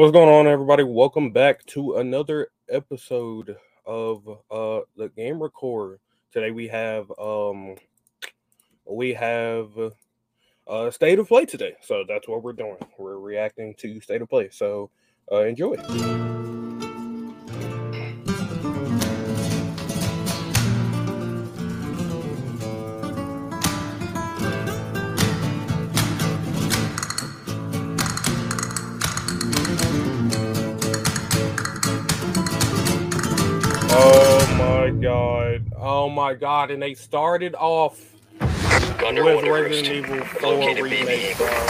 What's going on, everybody? Welcome back to another episode of uh the Gamer Corps. Today we have um we have uh state of play today. So that's what we're doing. We're reacting to state of play. So uh enjoy. Oh my god. Oh my god. And they started off with Resident. Evil 4 Located remake, bro.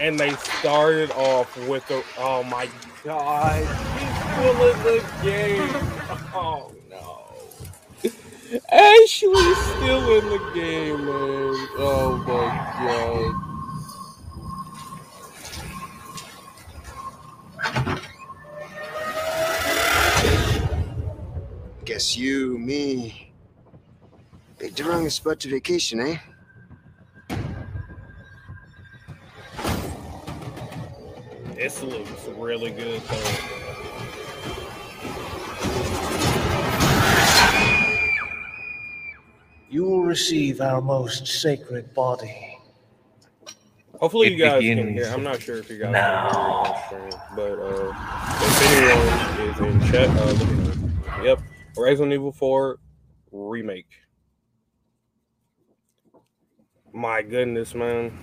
And they started off with the oh my god, he's still in the game. Oh no. Ashley's still in the game, man. Oh my god. Guess you, me. Picked the wrong spot to vacation, eh? This looks really good though. You will receive our most sacred body. Hopefully It you guys can hear. I'm not sure if you guys now. can hear on stream, but uh, if anyone is in chat, uh, looking. Yep, Resident Evil 4 remake. My goodness, man!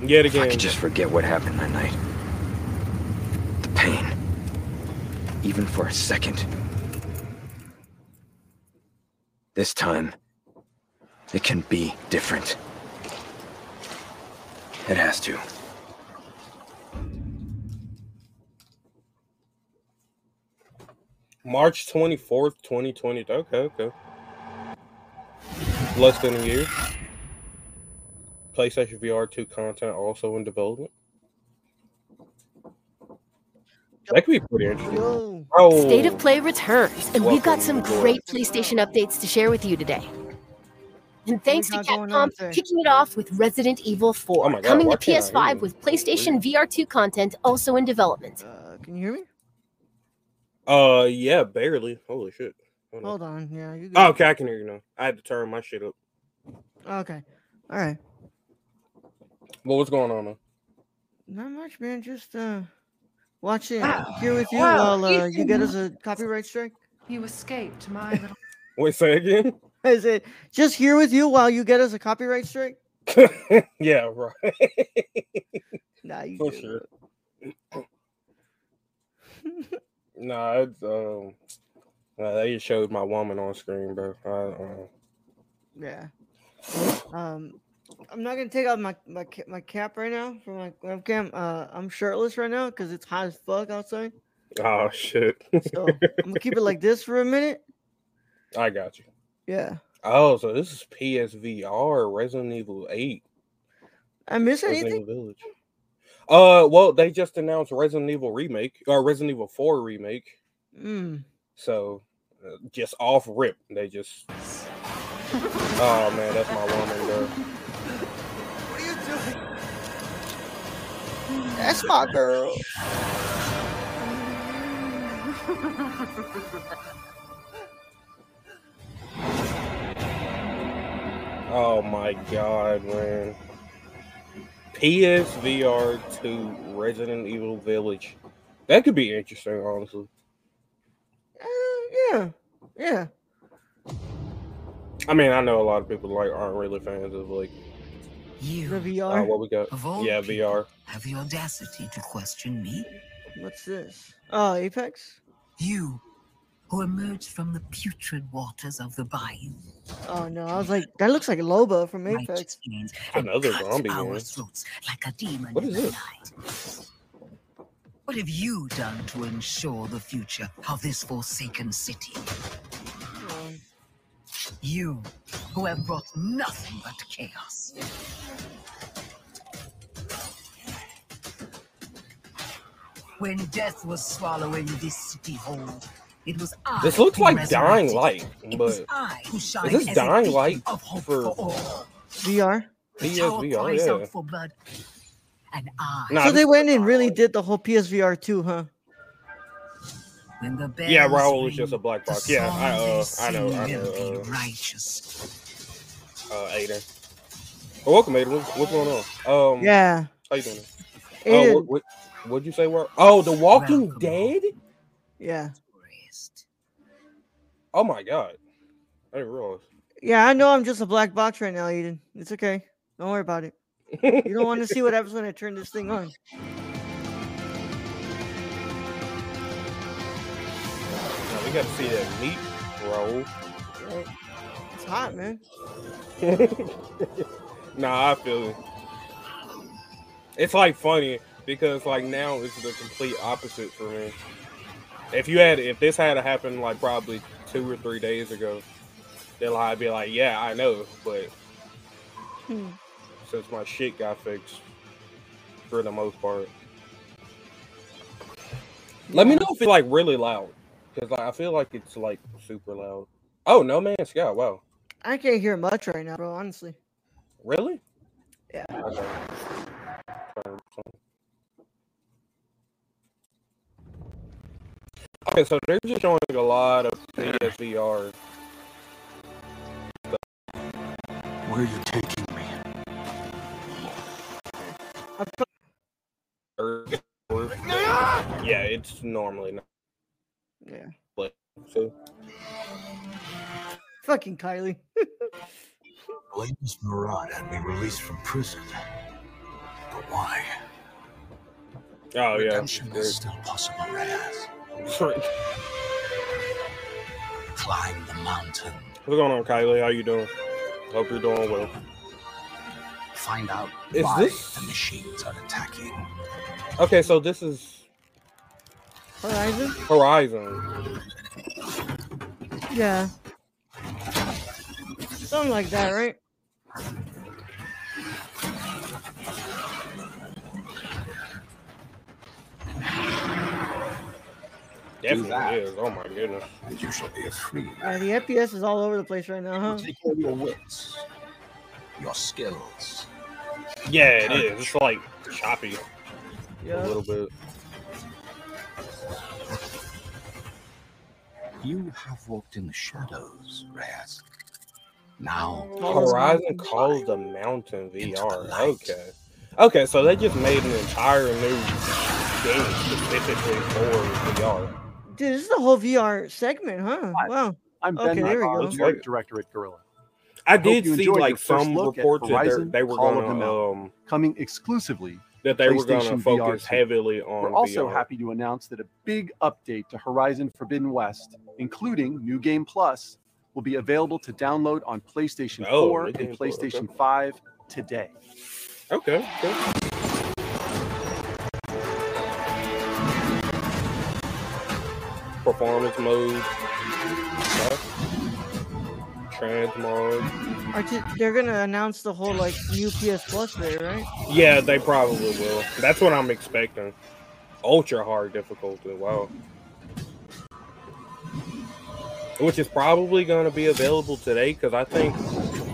Yet If I again, could just forget what happened that night. The pain. Even for a second. This time, it can be different. It has to. March 24th, 2020. Okay, okay. Less than a year. PlayStation VR 2 content also in development. That could be pretty interesting. Oh, State of Play returns, and we've got some Welcome great PlayStation updates to share with you today. And thanks to got going on Capcom today? kicking it off with Resident Evil 4, Oh God, coming to can't I hear PS5 with PlayStation VR2 content also in development. uh, can you hear me? Uh, yeah, barely. Holy shit. Hold on. Hold on. Yeah, you. Oh, okay, I can hear you now. I had to turn my shit up. Okay. All right. Well, what's going on? Man? Not much, man. Just uh, watching Wow. here with you Wow, while uh, you get us a copyright strike. You escaped my little. Wait, say again? I said, just here with you while you get us a copyright strike. yeah, right. Nah, you For good. sure. Nah, it's um, uh, they just showed my woman on screen, bro. I, uh, Yeah. Um, I'm not gonna take off my my my cap right now for my webcam. Uh, I'm shirtless right now because it's hot as fuck outside. oh shit. So I'm gonna keep it like this for a minute. I got you. Yeah. Oh, so this is PSVR Resident Evil 8. I miss Resident anything? Village. Uh, well, they just announced Resident Evil remake or Resident Evil 4 remake. Mm. So, uh, just off rip, they just. Oh man, that's my woman, bro. That's my girl. Oh my god, man. PSVR 2 Resident Evil Village. That could be interesting, honestly. Uh, yeah. Yeah. I mean, I know a lot of people like aren't really fans of like You, The Uh, VR. what we got? Yeah, people, VR. have the audacity to question me? What's this? Oh, Apex. You, who emerged from the putrid waters of the bayou, Oh no, I was like, that looks like Loba from Apex. righteous Another zombie our throats like a demon What in is this? night. What have you done to ensure the future of this forsaken city? You, who have brought nothing but chaos. When death was swallowing this city whole, it was I. This looks like Dying Light, but I who shined this as Dying Light of hope for- for all. VR. PSVR, yeah. out for blood, and I. Nah, so they went and really did the whole PSVR too, huh? When the Yeah, bells Raul was just a black box. Yeah, I, uh, I know, I know. Uh, be righteous. uh, Aiden. Well, welcome, Aiden. What's, what's going on? Um, Yeah. How you doing? Oh, what, what, what'd you say? Where? Oh, The Walking Welcome. Dead. yeah. Oh my god, I didn't realize. Yeah, I know I'm just a black box right now, Eden. It's okay. Don't worry about it. You don't want to see what happens when I turn this thing on. Now, we got to see that meat roll. It's hot, man. nah, I feel it. It's like funny because like now it's the complete opposite for me. If you had, if this had to happen like probably two or three days ago, then I'd be like, yeah, I know, but Hmm. since my shit got fixed for the most part. Let me know if it's like really loud because like, I feel like it's like super loud. Oh, no man, sky. Wow, I can't hear much right now, bro. Honestly. really? Yeah. Okay. Turn some- Okay, so they're just showing a lot of PSVR. Where are you taking me? I pro- or- or- Yeah, it's normally not. yeah. So Fucking Kylie. Blameless Marad had me released from prison. But why? Oh yeah. Redemption is still possible, Reyes. What's Climb the mountain. going on, Kylie? How you doing? Hope you're doing well. Find out Is why this- the machines are attacking. Okay, so this is Horizon? Horizon. Yeah. Something like that, right? Definitely is. Oh my goodness. And you shall be a free Yeah, uh, man. the FPS is all over the place right now, huh? Take all your wits, your skills. Yeah, it is. It's like choppy a little bit. You have walked in the shadows, Reyes. Now, Oh, Horizon Call of the Mountain VR. Okay. Okay, so they just made an entire new game specifically for VR. Dude, this is the whole VR segment, huh? Hi. Wow. I'm Okay, Ben there we go. art director at Guerrilla. I hope did see like some reports that they're- Horizon they were Call gonna Mountain. um Coming exclusively, that they were gonna PlayStation VR focus heavily on we're also VR. happy to announce that a big update to Horizon Forbidden West, including New Game Plus, will be available to download on PlayStation Oh, 4 and Game Plus, okay. PlayStation 5 today. Okay. cool. Performance mode. stuff. Transmog. Are you, they're gonna announce the whole like new PS Plus there, right? Yeah, they probably will. That's what I'm expecting. Ultra hard difficulty. Wow. Which is probably going to be available today because I think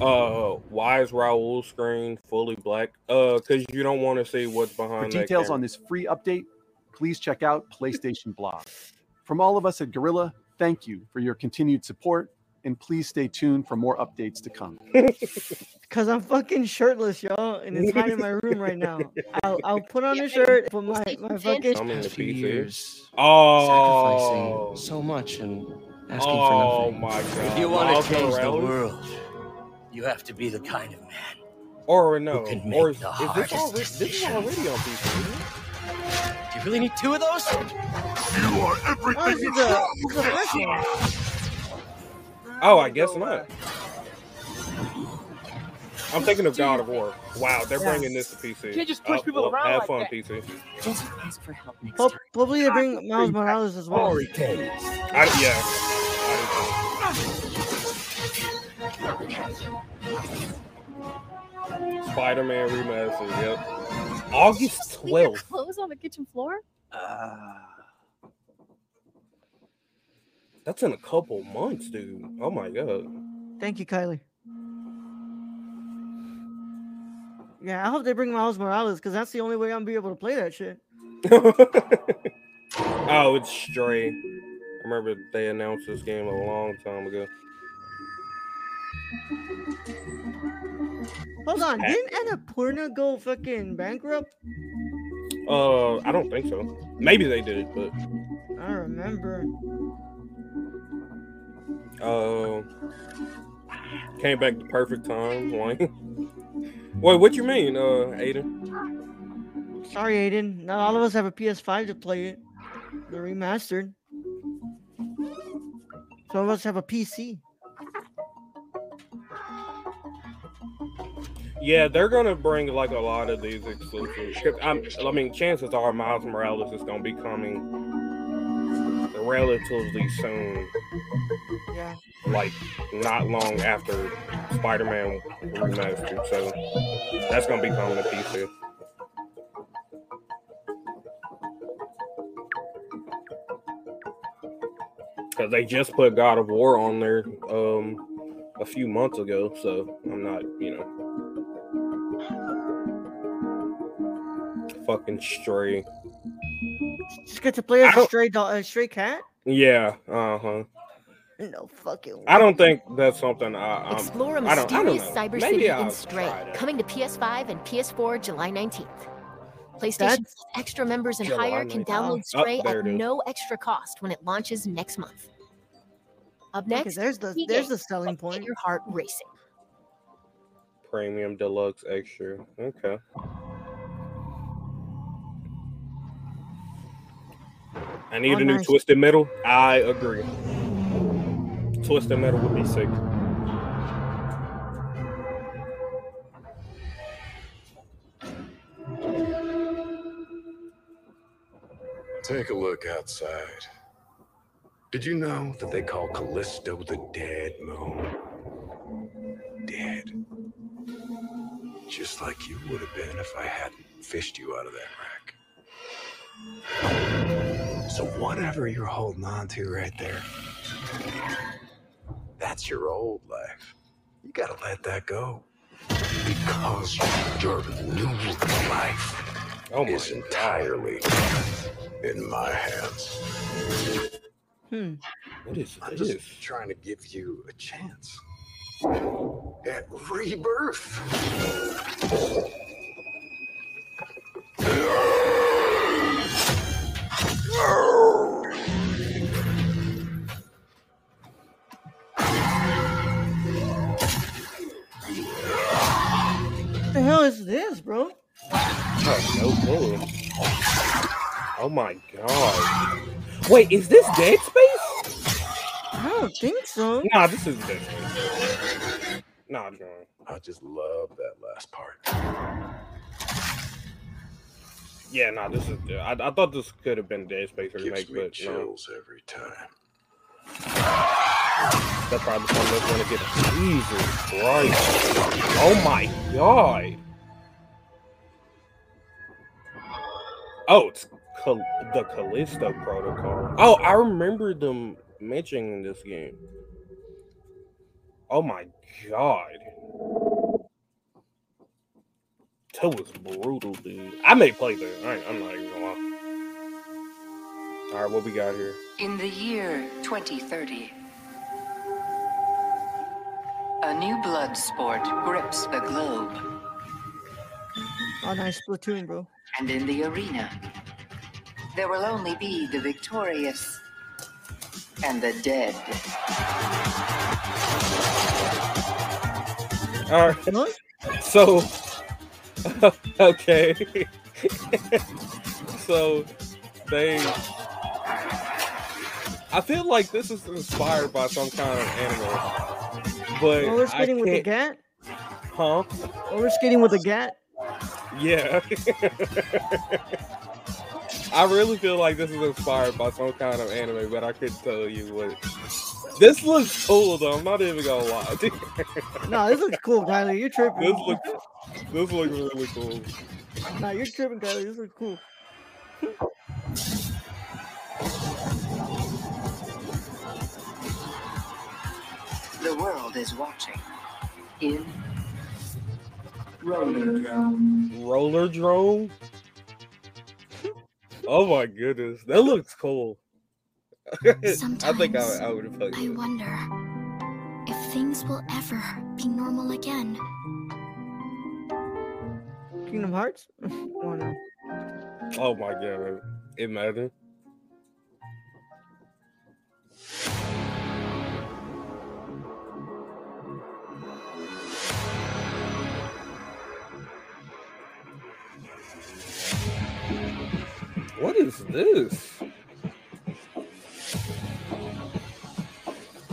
uh why is Raul screen fully black? Uh, because you don't want to see what's behind that details camera. on this free update, please check out PlayStation Blog. From all of us at Guerrilla, thank you for your continued support, and please stay tuned for more updates to come. Cause I'm fucking shirtless, y'all, and it's hot in my room right now. I'll, I'll put on a shirt, put my my fucking. I'm in the Past few years, Oh, sacrificing so much and asking oh for nothing. Oh my god! If you want to change the world, you have to be the kind of man Or no, can or make is, the is this hardest already this is already on PC? Isn't? Do you really need two of those? You are Oh, this everything. the, this is the first. Oh, I guess not. I'm thinking of God of War. Wow, they're Yeah. bringing this to PC. You can't just push Oh, people well, around Have like fun, that. PC. Just ask for help next Hope, time. hopefully they bring Miles Morales as well. Glory days. I, yeah. Spider-Man remastered. Yep. August Leave your 12th. clothes on the kitchen floor? Uh, That's in a couple months, dude. Oh my god. Thank you, Kylie. Yeah, I hope they bring Miles Morales because that's the only way I'm gonna be able to play that shit. oh, it's Stray. I remember they announced this game a long time ago. Hold on, didn't Annapurna go fucking bankrupt? Uh, I don't think so. Maybe they did, but I remember. Uh, came back the perfect time. Wayne. Wait, what you mean, uh, Aiden? Sorry, Aiden. Not all of us have a PS5 to play it. They're remastered. Some of us have a PC. Yeah, they're gonna bring like a lot of these exclusives. I'm, I mean, chances are Miles Morales is gonna be coming relatively soon. Yeah. Like not long after Spider-Man remastered, so that's gonna be coming to PC. Because they just put God of War on there um a few months ago, so I'm not, you know. Fucking stray. Just get to play as I a don't- stray dog, a stray cat. Yeah, uh huh. No fucking. I don't think that's something I. I'm, Explore a I don't, I don't mysterious cyber Maybe city I'll in Stray, coming to PS5 and PS4 July 19th. PlayStation That's- Plus extra members and July higher can download Oh, Stray there at no extra cost when it launches next month. Up Okay, next, there's the key there's the selling Get point. your heart racing. Premium deluxe extra. Okay. I need Oh, a new nice. Twisted Metal. I agree. Twisted Metal would be sick. Take a look outside. Did you know that they call Callisto the dead moon? Dead. Just like you would have been if I hadn't fished you out of that wreck. So whatever you're holding on to right there, that's your old life. You gotta let that go. Because your new life Oh my is entirely in my hands. Hmm. What is I'm this? just trying to give you a chance at rebirth. What the hell is this, bro? Oh, no clue. Oh my god. Wait, is this Dead Space? I don't think so. Nah, this is Dead Space. Nah, I'm wrong. I just love that last part. Yeah, nah, this is. I, I thought this could have been Dead Space remake, but no. chills every time. That's probably the one that's gonna get Jesus Christ. Oh my god. Oh, it's Cal- the Callisto Protocol. Oh, I remember them mentioning this game. Oh my god. That was brutal, dude. I may play that. I, I'm not even gonna lie. All right, what we got here? In the year 2030, a new blood sport grips the globe, Oh, nice Splatoon, bro. and in the arena, there will only be the victorious and the dead. All right. So okay. so they I feel like this is inspired by some kind of animal. But Roller skating with a gat? Huh? Roller skating with a gat? Yeah. I really feel like this is inspired by some kind of anime, but I couldn't tell you what. This looks cool though. I'm not even gonna lie. No, this looks cool, Kylie. You're tripping. this looks this looks really cool. Nah, you're tripping, Kylie. This looks cool. The world is watching. In Roller Drone. Rollerdrome. Oh my goodness, that looks cool. I think I, Sometimes I would have played. I wonder if things will ever be normal again. Kingdom Hearts? oh no. Oh my god, It imagine. What is this?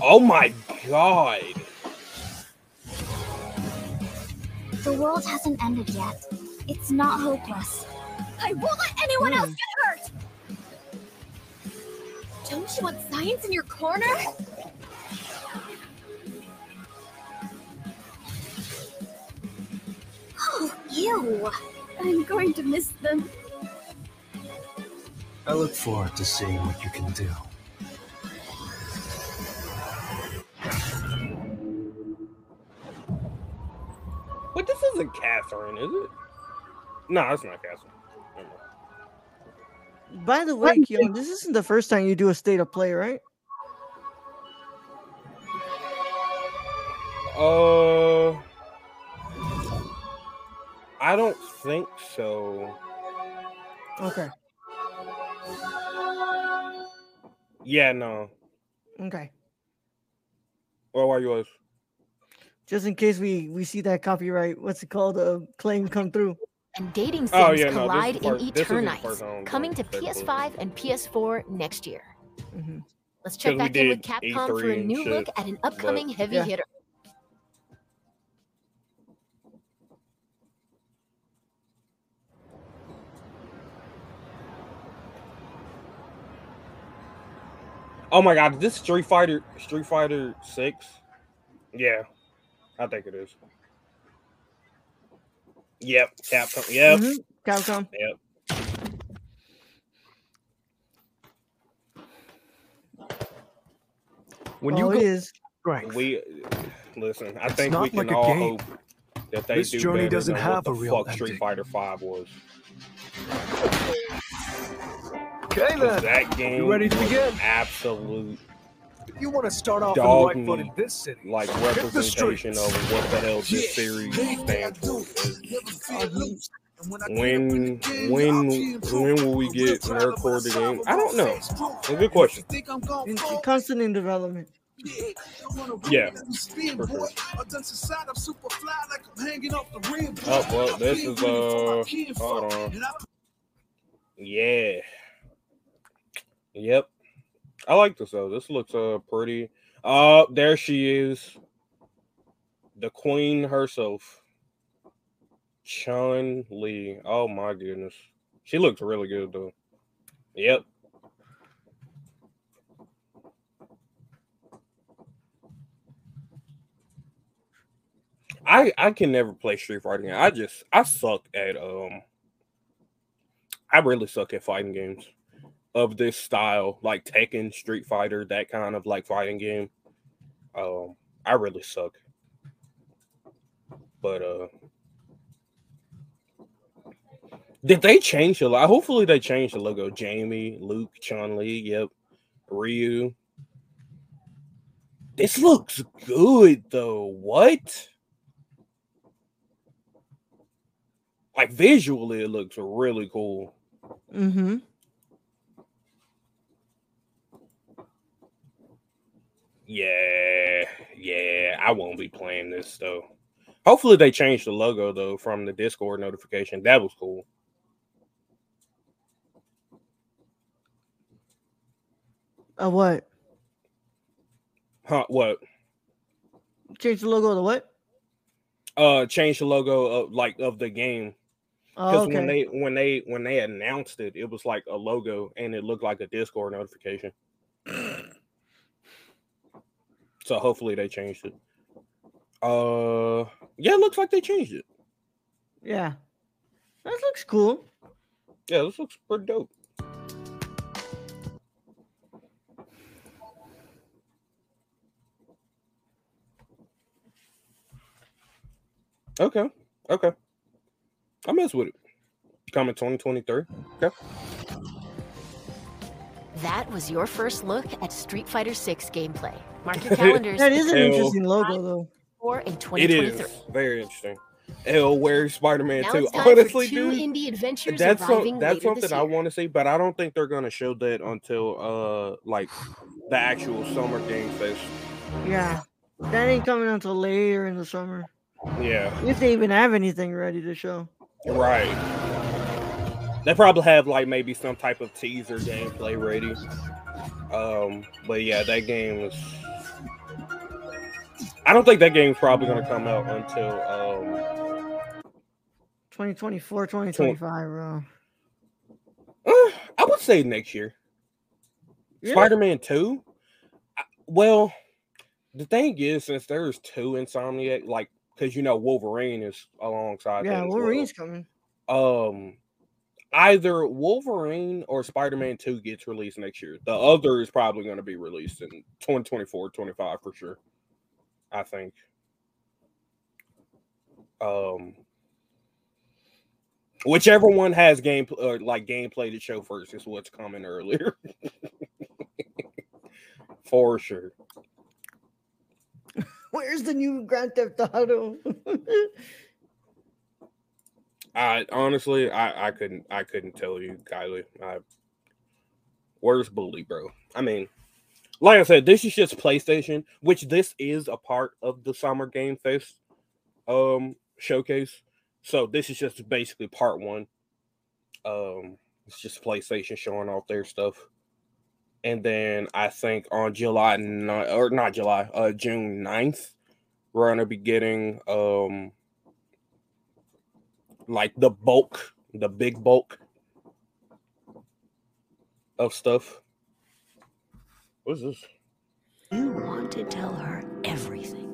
Oh my god. The world hasn't ended yet. It's not hopeless. I won't let anyone else get hurt! Don't you want science in your corner? Oh, ew! I'm going to miss them. I look forward to seeing what you can do. But this isn't Catherine, is it? No, it's not Catherine. By the way, Keyon, this isn't the first time you do a state of play, right? Uh, I don't think so. Okay. Yeah, no. Okay. Well, why you was? Just in case we we see that copyright, what's it called, uh, claim come through. And dating sims Oh, yeah, collide is in part- this isn't Eternights, coming to. PS5 and PS4 next year. Mm-hmm. Let's check we back in with Capcom for a and new look at an upcoming but- heavy Yeah. hitter. Oh my god, is this Street Fighter Street Fighter Six? Yeah, I think it is. Yep, Capcom. Yep, Mhm, Capcom. yep. When oh, you go is. strength, We listen. I It's think we can like all game. hope that they do This do journey better doesn't than have what the a real fuck Street. Fighter Five was. okay 'Cause then. that game You ready to was begin? absolute If you want to start off dog on the right foot in this city, like hit the representation streets. of what the hell this series stands for. When when when will we get Nerd Corps the game? I don't know. A good question. In, in constant in development. Yeah, for sure. Oh well, this is uh, hold on. Yeah. Yep. I like this though. This looks uh pretty. Uh, there she is, the queen herself, Chun Li. Oh my goodness, she looks really good though. Yep. I I can never play Street Fighter game. I just I suck at um I really suck at fighting games of this style, like Tekken, Street Fighter, that kind of like fighting game. Um I really suck. But uh did they change the lo- hopefully they changed the logo. Jamie, Luke, Chun Li, yep. Ryu. This looks good though. What? Like visually, it looks really cool. Mm-hmm. Yeah, yeah. I won't be playing this though. Hopefully they changed the logo though from the Discord notification. That was cool. Uh, what? Huh? What? Change the logo to what? Uh, change the logo of like of the game. Oh, Because okay. when they when they when they announced it, it was like a logo and it looked like a Discord notification. So hopefully they changed it. Uh, yeah, it looks like they changed it. yeah. That looks cool. Yeah, this looks pretty dope. Okay, okay. I mess with it. Coming 2023. Okay. That was your first look at Street Fighter 6 gameplay. Mark your calendars. That is an Hell. interesting logo, though. For in 2023. is very interesting. Hell, where's Spider-Man Now 2? it's time for Honestly, two dude, indie adventures that's some, that's something I want to see, but I don't think they're gonna show that until uh like the actual summer game fest. Yeah. That ain't coming until later in the summer. Yeah, If they even have anything ready to show. right. They probably have like maybe some type of teaser gameplay ready. Um, but yeah, that game is. I don't think that game's probably gonna come out until um 2024, 2025, bro. Uh, I would say next year. Really? Spider-Man 2? I- Well, the thing is, since there's two Insomniac, like, because you know Wolverine is alongside. Yeah, as well. Wolverine's coming. Um, either Wolverine or Spider-Man 2 gets released next year. The other is probably going to be released in 2024, 25 for sure. I think. Um, whichever one has game uh, like gameplay to show first is what's coming earlier. for sure. Where's the new Grand Theft Auto? I honestly, I I couldn't I couldn't tell you, Kylie. I where's Bully, bro? I mean, like I said, this is just PlayStation, which this is a part of the Summer Game Fest um showcase. So this is just basically part one. Um, it's just PlayStation showing off their stuff. And then I think on July 9 or not July, uh June 9th, we're gonna be getting um like the bulk, the big bulk of stuff. What's this? You want to tell her everything.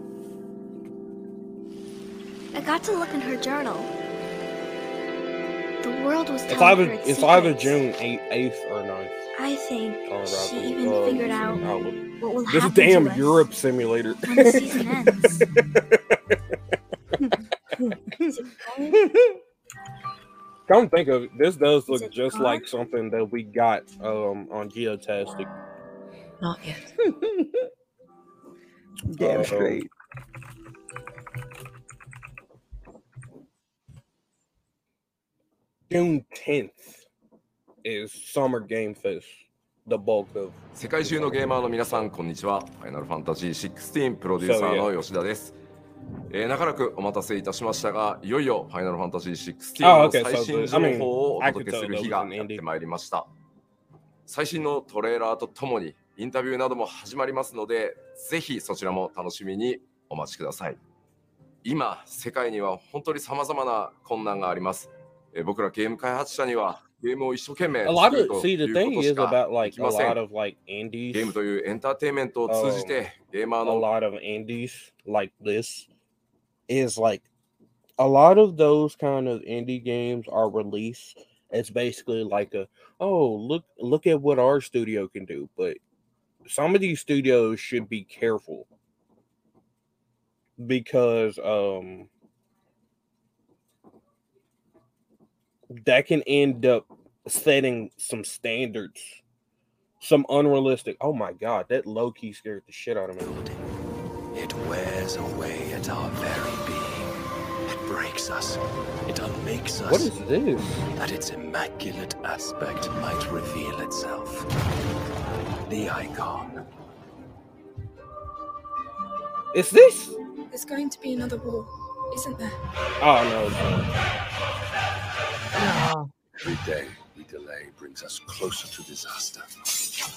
I got to look in her journal. The world was It's telling either her its it's either. June 8th, 8th or 9th. I think she even uh, figured out what will This is happen damn to us Europe simulator. when the season ends. Come think of it, this does look it just gone? like something that we got um on Geotastic. Not yet. Damn Uh, straight. June 10th is Summer Game Fest, the bulk of 世界中のゲーマーの皆さん、こんにちは。ファイナルファンタジー16プロデューサーの吉田です。 えー長らくお待たせいたしましたが、いよいよファイナルファンタジー16 Oh, の最新情報をお届けする日がやって.まいりました。最新のトレーラーとともにインタビューなども始まりますので、ぜひそちらも楽しみにお待ちください。今、世界には本当に様々な困難があります。えー僕らゲーム開発者にはゲームを一生懸命 A lot 作る of と see い the うこ thing とし is か about できません.ゲームというエンターテインメントを通じて、ゲーマーの is like a lot of those kind of indie games are released it's basically like a oh look look at what our studio can do but some of these studios should be careful because um that can end up setting some standards some unrealistic oh my god that low-key scared the shit out of me It wears away at our very being. It breaks us. It unmakes us. What is this? That its immaculate aspect might reveal itself. The icon. Is this? There's going to be another war. Isn't there? Oh no. No. Every day we delay brings us closer to disaster.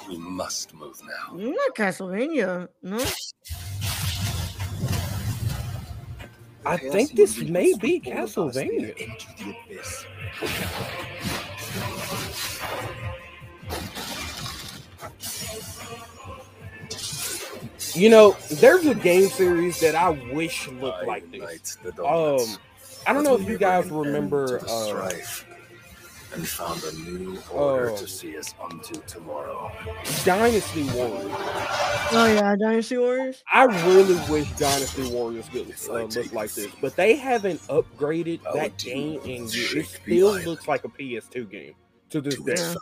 We must move now. Not Castlevania. No. I think this may be Castlevania. You know, there's a game series that I wish looked like this. Um, I don't know if you guys remember. Uh, and found a new order Oh. to see us onto tomorrow. Dynasty Warriors. Oh yeah, Dynasty Warriors. I really wish Dynasty Warriors could uh, look like this, but they haven't upgraded that game in years. It still looks like a PS2 game to this day. Yeah.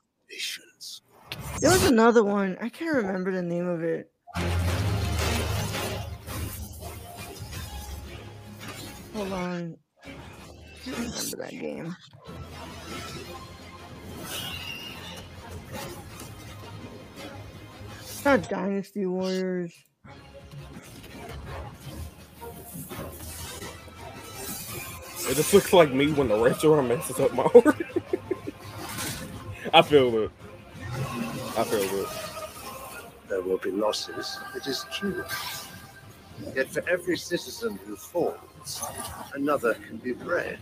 There was another one. I can't remember the name of it. Hold on. I can't remember that game. It's not Dynasty Warriors. It just looks like me when the restaurant messes up my order. I feel it. I feel it. There will be losses, it is true. Yet for every citizen who falls, another can be bred.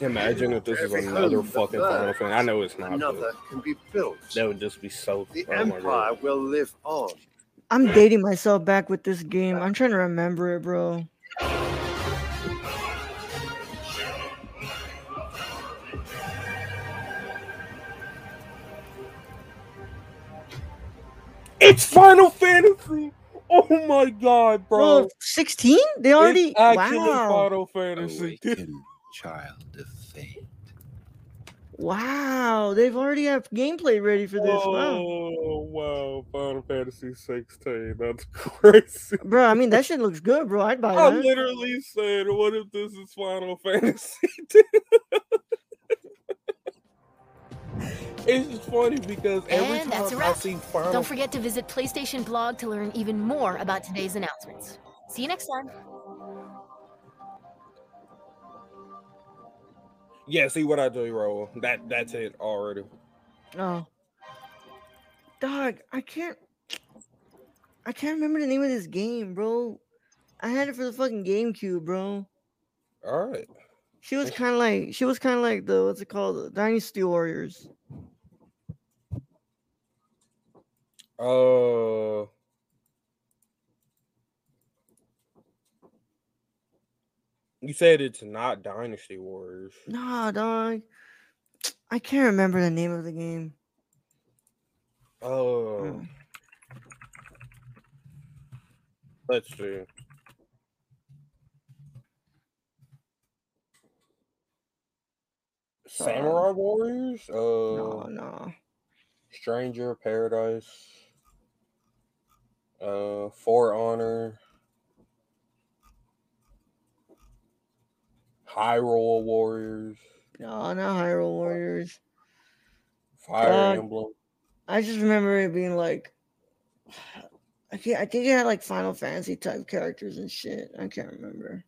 Imagine if this is another fucking Final Fantasy. I know it's not. Another But can be built. that would just be so. The oh empire God. will live on. I'm dating myself back with this game. I'm trying to remember it, bro. It's Final Fantasy. Oh my god, bro! Bro, 16? They already It's actually wow. Final Fantasy. Child of fate. Wow, they've already have gameplay ready for this. Wow. Oh wow, Final Fantasy 16. That's crazy. Bro, I mean that shit looks good, bro. I'd buy it. I that. literally said, "What if this is Final Fantasy?" it's just funny because every And that's a time I see Final Don't forget to visit PlayStation blog to learn even more about today's announcements. See you next time. Yeah, see what I do, roll. That that's it already. Oh. Dog, I can't I can't remember the name of this game, bro. I had it for the fucking GameCube, bro. All right. She was kind of like she was kind of like the what's it called, the Dynasty Warriors. Uh. You said it's not Dynasty Warriors. Nah, dog. I can't remember the name of the game. Oh. Let's see. Samurai Warriors? Uh, No, no. Stranger Paradise. Uh, For Honor. Hyrule Warriors. No, not Hyrule Warriors. Fire Dog, Emblem. I just remember it being like I can't, I think it had like Final Fantasy type characters and shit. I can't remember.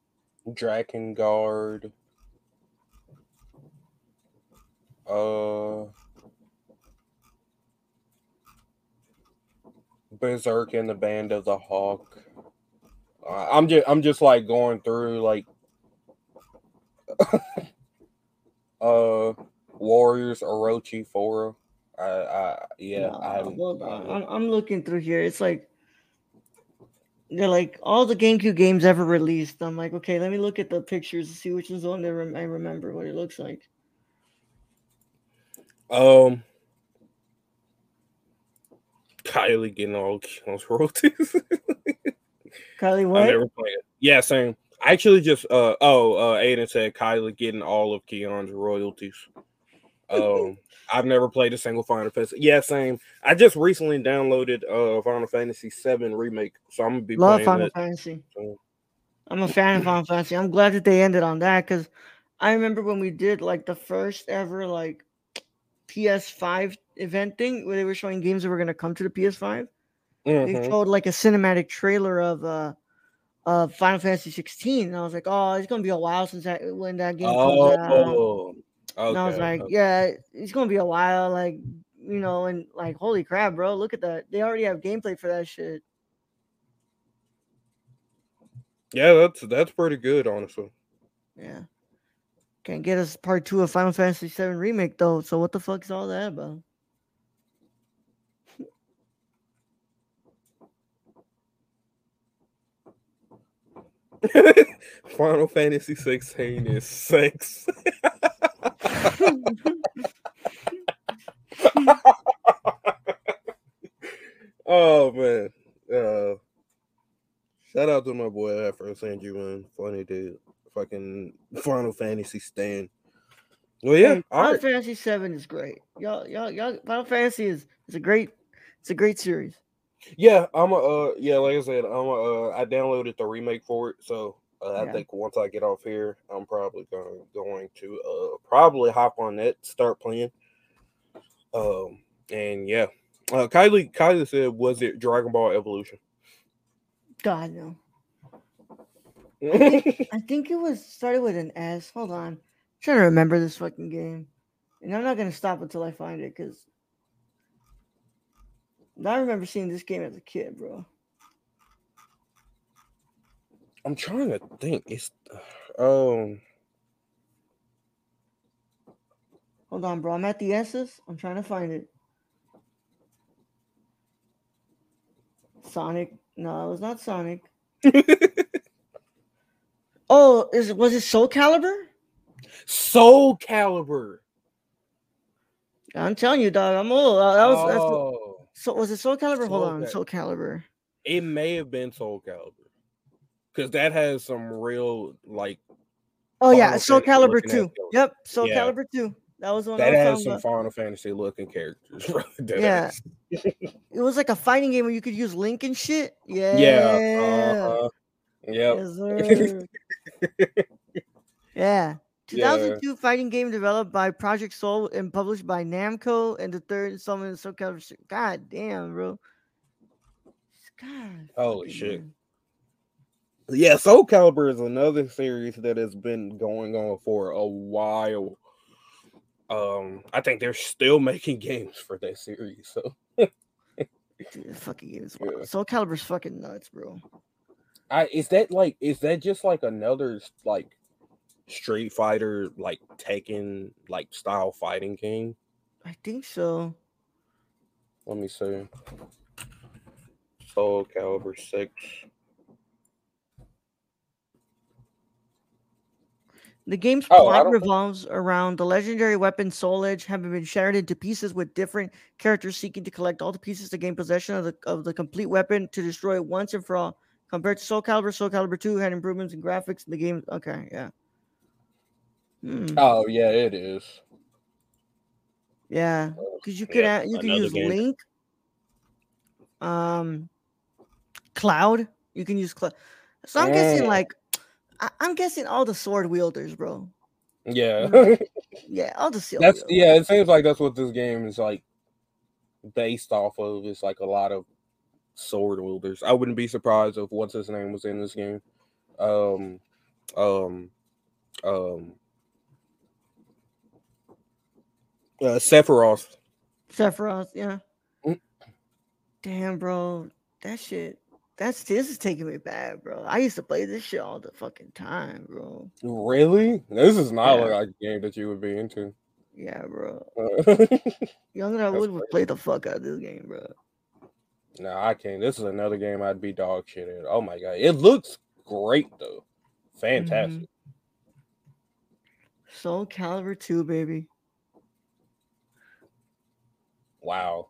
Dragon Guard. Uh Berserk and the Band of the Hawk. Uh, I'm just I'm just like going through like uh Warriors Orochi Fora. I I yeah, I haven't hold on. I'm, I'm looking through here. It's like they're like all the GameCube games ever released. I'm like, okay, let me look at the pictures to see which one's the one that rem- I remember what it looks like. Um, Kylie getting all Keyon's royalties. Kylie, I what? never played it. Yeah, same. I actually just uh oh uh Aiden said Kylie getting all of Keyon's royalties. Um, I've never played a single Final Fantasy. Yeah, same. I just recently downloaded uh Final Fantasy VII remake, so I'm gonna be Love playing Final that. Fantasy. So, I'm a fan of Final Fantasy. I'm glad that they ended on that because I remember when we did like the first ever like PS5 event thing where they were showing games that were gonna come to the PS5. They Mhm. showed like a cinematic trailer of uh uh Final Fantasy 16. And I was like, oh, it's gonna be a while since that when that game comes out. Oh, And I was like, okay. yeah, it's gonna be a while. Like, you know, and like, holy crap, bro, look at that. They already have gameplay for that shit. yeah, that's that's pretty good, honestly. Yeah. Can't get us part two of Final Fantasy VII Remake though. So what the fuck is all that about? Final Fantasy 16 is sex. oh man. Uh shout out to my boy Afro San Juan. Funny dude. Fucking Final Fantasy stand. Well yeah, Hey, Final right. Fantasy Seven is great. Y'all, y'all, y'all. Final Fantasy is is a great, it's a great series. Yeah, I'm a uh yeah, like I said, I'm a uh I downloaded the remake for it, so uh, I Yeah. think once I get off here, I'm probably going going to uh probably hop on that, start playing. Um and yeah. Uh Kylie Kylie said was it Dragon Ball Evolution? God no. I think, I think it was started with an S. Hold on, I'm trying to remember this fucking game, and I'm not gonna stop until I find it because I remember seeing this game as a kid, bro. I'm trying to think. It's um Hold on, bro. I'm at the S's. I'm trying to find it. Sonic. No, it was not Sonic. oh, is was it Soul Calibur? Soul Calibur. I'm telling you, dog. I'm old. Uh, That was Oh, so. Was it Soul Calibur? Hold on, Cal- Soul Calibur. it may have been Soul Calibur. Cause that has some real like Oh yeah, Soul Calibur two. Yep, Soul Yeah. Calibur two. That was the one that has some about. Final Fantasy looking characters. Yeah. It was like a fighting game where you could use Link and shit. Yeah. Yeah. Uh-huh. Yep. Yes, yeah. 2002 fighting game developed by Project Soul and published by Namco and the third installment of Soul Calibur. God damn, bro. God. Holy shit. man. Yeah, Soul Calibur is another series that has been going on for a while. Um, I think they're still making games for that series. So Dude, fucking game is. Soul Calibur's fucking nuts, bro. I is that like is that just like another like Street Fighter like Tekken like style fighting game? I think so. Let me see. Soul Calibur six. The game's Oh, plot revolves around the legendary weapon Soul Edge having been shattered into pieces with different characters seeking to collect all the pieces to gain possession of the of the complete weapon to destroy it once and for all. Compared to Soul Calibur, Soul Calibur 2 had improvements in graphics in the game. Okay, yeah. Hmm, Oh yeah, it is. yeah. Because you could yeah, add, you could use game. Link. Um Cloud. You can use Cloud. So I'm guessing Mm. like I, I'm guessing all the sword wielders, bro. Yeah. Yeah, all the sword That's wielders. yeah, it seems like that's what this game is like based off of. It's like a lot of sword wielders. I wouldn't be surprised if what's his name was in this game. Um um um uh Sephiroth. Sephiroth, yeah. Mm. Damn, bro, that shit. That's this is taking me back, bro. I used to play this shit all the fucking time, bro. Really? This is not Yeah. like a game that you would be into. Yeah, bro. Uh, Younger I would would play the fuck out of this game, bro. no, I can't. This is another game I'd be dog shit at. Oh my god. It looks great though. Fantastic. Soul Calibur 2, baby. Wow.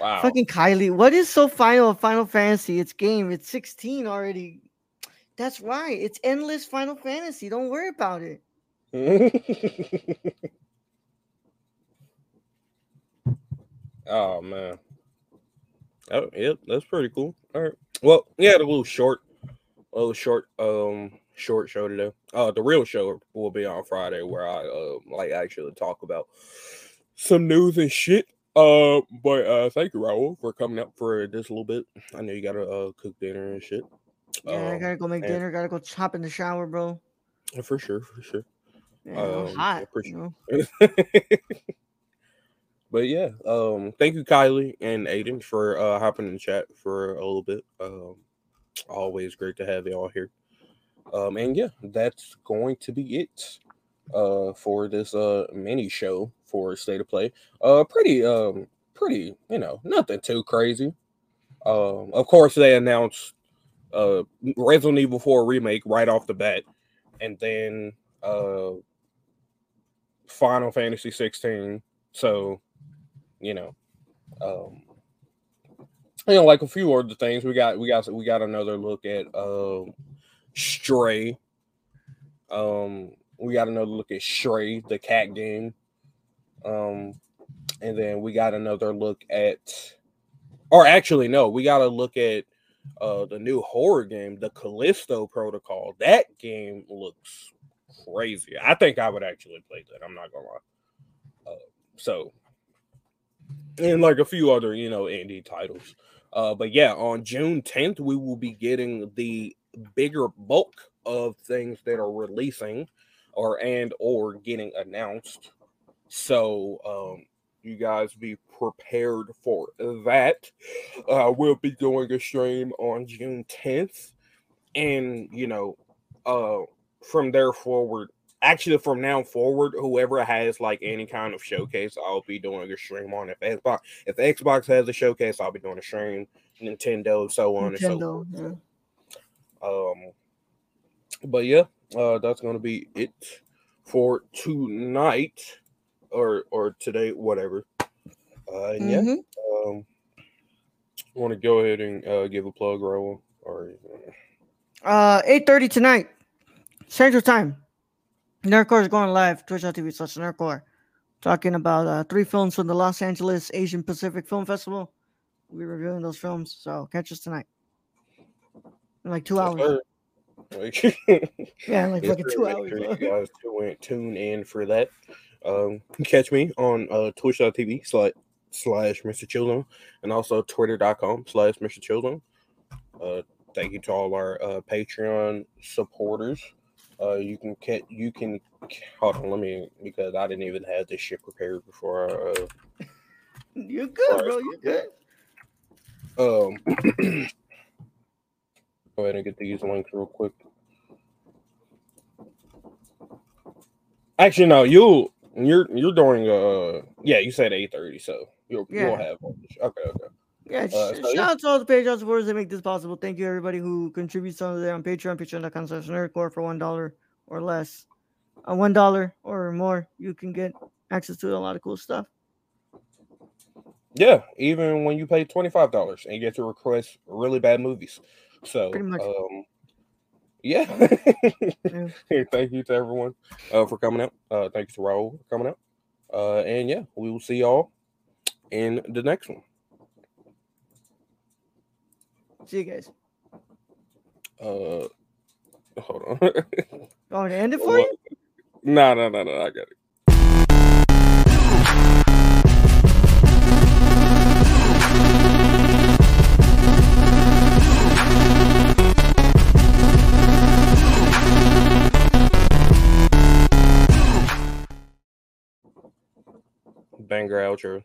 Wow. Fucking Kylie. What is so final of Final Fantasy? It's game. It's 16 already. That's right. It's endless Final Fantasy. Don't worry about it. oh man. Oh yep, that's pretty cool. All right. Well, yeah, a little short, a little short, um, short show today. Uh, the real show will be on Friday, where I uh like actually talk about some news and shit. Uh, but uh, thank you, Raul, for coming up for this little bit. I know you gotta uh cook dinner and shit. Yeah, I Um, gotta go make and- dinner. Gotta go chop in the shower, bro. For sure, for sure. Yeah, Um, hot, I you but yeah, um, thank you, Kylie and Aiden, for uh hopping in the chat for a little bit. Um, always great to have y'all here. Um, and yeah, that's going to be it uh for this uh mini show for State of Play. Uh, pretty um pretty you know nothing too crazy. Um, of course they announced uh Resident Evil 4 remake right off the bat, and then uh Final Fantasy 16. So, you know, um, you know, like a few other things. We got we got we got another look at um Stray. Um, we got another look at Stray, the cat game. Um, and then we got another look at, or actually, no, we got to look at uh the new horror game, the Callisto Protocol. That game looks crazy. I think I would actually play that. I'm not gonna lie. Uh, so, and like a few other, you know, indie titles. Uh, but yeah, on June 10th, we will be getting the bigger bulk of things that are releasing or and or getting announced. So um you guys be prepared for that. Uh we'll be doing a stream on June 10th. And you know, uh from there forward, actually from now forward, whoever has like any kind of showcase, I'll be doing a stream on. If Xbox if Xbox has a showcase, I'll be doing a stream. Nintendo, so on and so Nintendo. Yeah. Um, but yeah, uh, that's gonna be it for tonight or or today, whatever. Uh, and yeah, um, want to go ahead and uh, give a plug, Raul, or Uh, eight thirty tonight, Central Time. Nerd Corps is going live. Twitch.tv slash nerdcorps. Talking about uh, three films from the Los Angeles Asian Pacific Film Festival. We're reviewing those films, so catch us tonight. In like two hours. Like, Yeah, like fucking two Make hours, sure. You guys tune, tune in for that. Um, catch me on uh, twitch.tv slash, slash Mr. Children and also twitter.com slash Mr. Children. Uh, thank you to all our uh, Patreon supporters. Uh, you can catch, you can, hold on, let me, because I didn't even have this shit prepared before I, uh, You're good, bro. You're good. Um, go ahead and get these links real quick. Actually, no, you you're you're doing uh yeah, you said eight thirty, so you'll you'll have. Okay, okay. Yeah, Uh, so, shout yeah. out to all the Patreon supporters that make this possible. Thank you, everybody who contributes on there on Patreon, patreon.com slash nerdcorps for one dollar or less. Uh, one dollar or more, you can get access to a lot of cool stuff. Yeah, even when you pay twenty five dollars and you get to request really bad movies. So Pretty much. um yeah. Yeah. Hey, thank you to everyone uh, for coming out. Uh, thank you to Raul for coming out. Uh, and yeah, we will see y'all in the next one. See you guys. Uh, hold on. Oh, to end it for you? No, no, no, no. I got it. Banger outro.